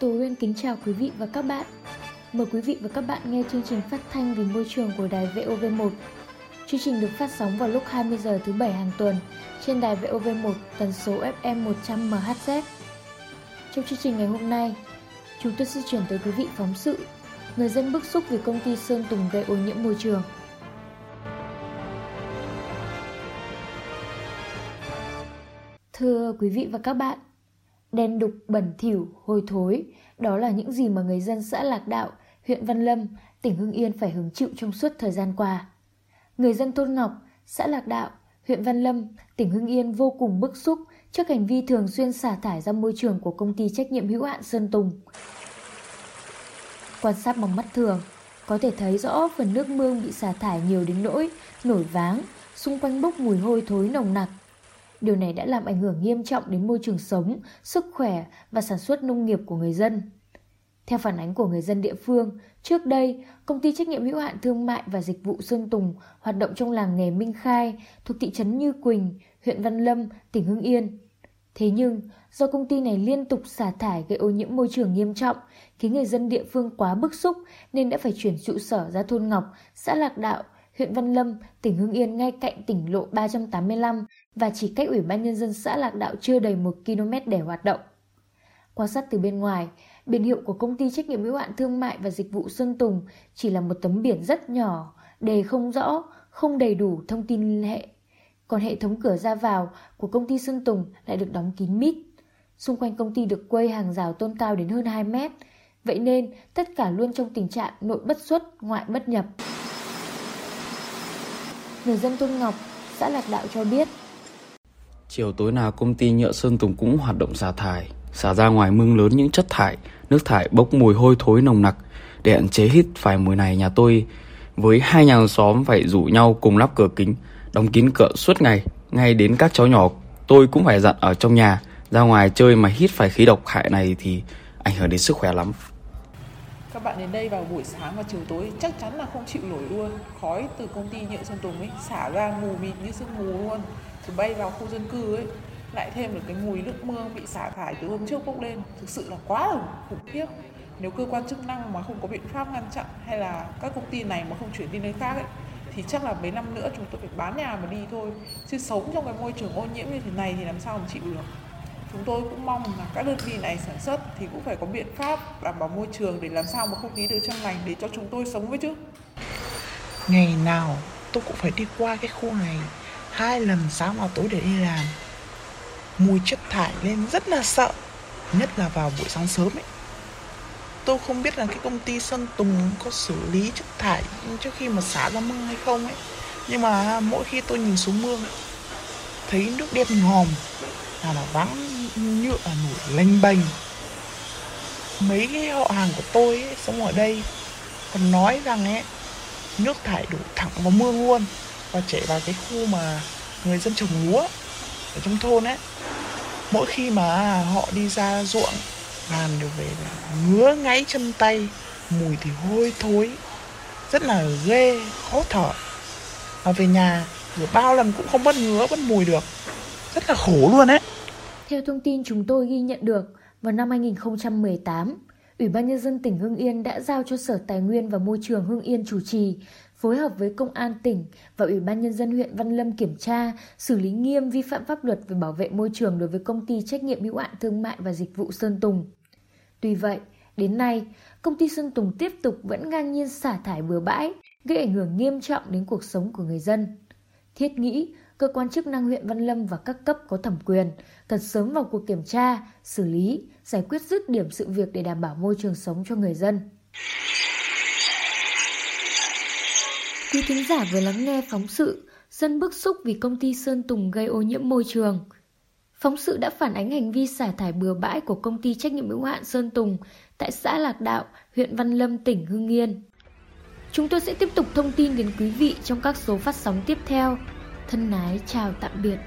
Tố Uyên kính chào quý vị và các bạn. Mời quý vị và các bạn nghe chương trình phát thanh vì môi trường của đài VOV1. Chương trình được phát sóng vào lúc 20 giờ thứ bảy hàng tuần trên đài VOV1 tần số FM 100 MHz. Trong chương trình ngày hôm nay, chúng tôi sẽ chuyển tới quý vị phóng sự Người dân bức xúc vì công ty Sơn Tùng gây ô nhiễm môi trường. Thưa quý vị và các bạn, đen đục, bẩn thỉu, hôi thối, đó là những gì mà người dân xã Lạc Đạo, huyện Văn Lâm, tỉnh Hưng Yên phải hứng chịu trong suốt thời gian qua. Người dân Thôn Ngọc, xã Lạc Đạo, huyện Văn Lâm, tỉnh Hưng Yên vô cùng bức xúc trước hành vi thường xuyên xả thải ra môi trường của công ty trách nhiệm hữu hạn Sơn Tùng. Quan sát bằng mắt thường, có thể thấy rõ phần nước mương bị xả thải nhiều đến nỗi nổi váng, xung quanh bốc mùi hôi thối nồng nặc. Điều này đã làm ảnh hưởng nghiêm trọng đến môi trường sống, sức khỏe và sản xuất nông nghiệp của người dân. Theo phản ánh của người dân địa phương, trước đây, công ty trách nhiệm hữu hạn thương mại và dịch vụ Sơn Tùng hoạt động trong làng nghề Minh Khai thuộc thị trấn Như Quỳnh, huyện Văn Lâm, tỉnh Hưng Yên. Thế nhưng, do công ty này liên tục xả thải gây ô nhiễm môi trường nghiêm trọng, khiến người dân địa phương quá bức xúc nên đã phải chuyển trụ sở ra thôn Ngọc, xã Lạc Đạo, huyện Văn Lâm, tỉnh Hưng Yên ngay cạnh tỉnh lộ 385 và chỉ cách Ủy ban Nhân dân xã Lạc Đạo chưa đầy 1 km để hoạt động. Quan sát từ bên ngoài, biển hiệu của công ty trách nhiệm hữu hạn thương mại và dịch vụ Xuân Tùng chỉ là một tấm biển rất nhỏ, đề không rõ, không đầy đủ thông tin liên hệ. Còn hệ thống cửa ra vào của công ty Xuân Tùng lại được đóng kín mít. Xung quanh công ty được quây hàng rào tôn cao đến hơn 2 mét. Vậy nên tất cả luôn trong tình trạng nội bất xuất, ngoại bất nhập. Người dân Tôn Ngọc, xã Lạc Đạo cho biết. Chiều tối nào công ty nhựa Sơn Tùng cũng hoạt động xả thải, xả ra ngoài mương lớn những chất thải, nước thải bốc mùi hôi thối nồng nặc. Để hạn chế hít phải mùi này nhà tôi với hai nhà hàng xóm phải rủ nhau cùng lắp cửa kính, đóng kín cửa suốt ngày. Ngay đến các cháu nhỏ tôi cũng phải dặn ở trong nhà, ra ngoài chơi mà hít phải khí độc hại này thì ảnh hưởng đến sức khỏe lắm các bạn đến đây vào buổi sáng và chiều tối, chắc chắn là không chịu nổi luôn. Khói từ công ty nhựa sơn tùng ấy xả ra mù mịt như sương mù luôn. Rồi bay vào khu dân cư ấy, lại thêm được cái mùi nước mưa bị xả thải từ hôm trước bốc lên. Thực sự là quá là khủng khiếp. Nếu cơ quan chức năng mà không có biện pháp ngăn chặn hay là các công ty này mà không chuyển đi nơi khác ấy, thì chắc là mấy năm nữa chúng tôi phải bán nhà mà đi thôi. Chứ sống trong cái môi trường ô nhiễm như thế này thì làm sao mà chịu được chúng tôi cũng mong là các đơn vị này sản xuất thì cũng phải có biện pháp đảm bảo môi trường để làm sao mà không khí được trong lành để cho chúng tôi sống với chứ. Ngày nào tôi cũng phải đi qua cái khu này hai lần sáng và tối để đi làm. Mùi chất thải lên rất là sợ nhất là vào buổi sáng sớm ấy. Tôi không biết là cái công ty Sơn Tùng có xử lý chất thải trước khi mà xả ra mương hay không ấy. Nhưng mà mỗi khi tôi nhìn xuống mương ấy, thấy nước đen ngòm là nó vắng nhựa nổi lênh bềnh mấy cái họ hàng của tôi ấy, sống ở đây còn nói rằng ấy nước thải đổ thẳng vào mương luôn và chảy vào cái khu mà người dân trồng lúa ở trong thôn ấy. Mỗi khi mà họ đi ra ruộng làm đều về là ngứa ngáy chân tay mùi thì hôi thối rất là ghê khó thở. Và về nhà rửa bao lần cũng không bất ngứa bất mùi được rất là khổ luôn ấy theo thông tin chúng tôi ghi nhận được, vào năm 2018, Ủy ban Nhân dân tỉnh Hưng Yên đã giao cho Sở Tài nguyên và Môi trường Hưng Yên chủ trì, phối hợp với Công an tỉnh và Ủy ban Nhân dân huyện Văn Lâm kiểm tra, xử lý nghiêm vi phạm pháp luật về bảo vệ môi trường đối với công ty trách nhiệm hữu hạn thương mại và dịch vụ Sơn Tùng. Tuy vậy, đến nay, công ty Sơn Tùng tiếp tục vẫn ngang nhiên xả thải bừa bãi, gây ảnh hưởng nghiêm trọng đến cuộc sống của người dân. Thiết nghĩ, cơ quan chức năng huyện Văn Lâm và các cấp có thẩm quyền cần sớm vào cuộc kiểm tra, xử lý, giải quyết dứt điểm sự việc để đảm bảo môi trường sống cho người dân. Quý thính giả vừa lắng nghe phóng sự Dân bức xúc vì công ty Sơn Tùng gây ô nhiễm môi trường. Phóng sự đã phản ánh hành vi xả thải bừa bãi của công ty trách nhiệm hữu hạn Sơn Tùng tại xã Lạc Đạo, huyện Văn Lâm, tỉnh Hưng Yên. Chúng tôi sẽ tiếp tục thông tin đến quý vị trong các số phát sóng tiếp theo. Thân ái chào tạm biệt.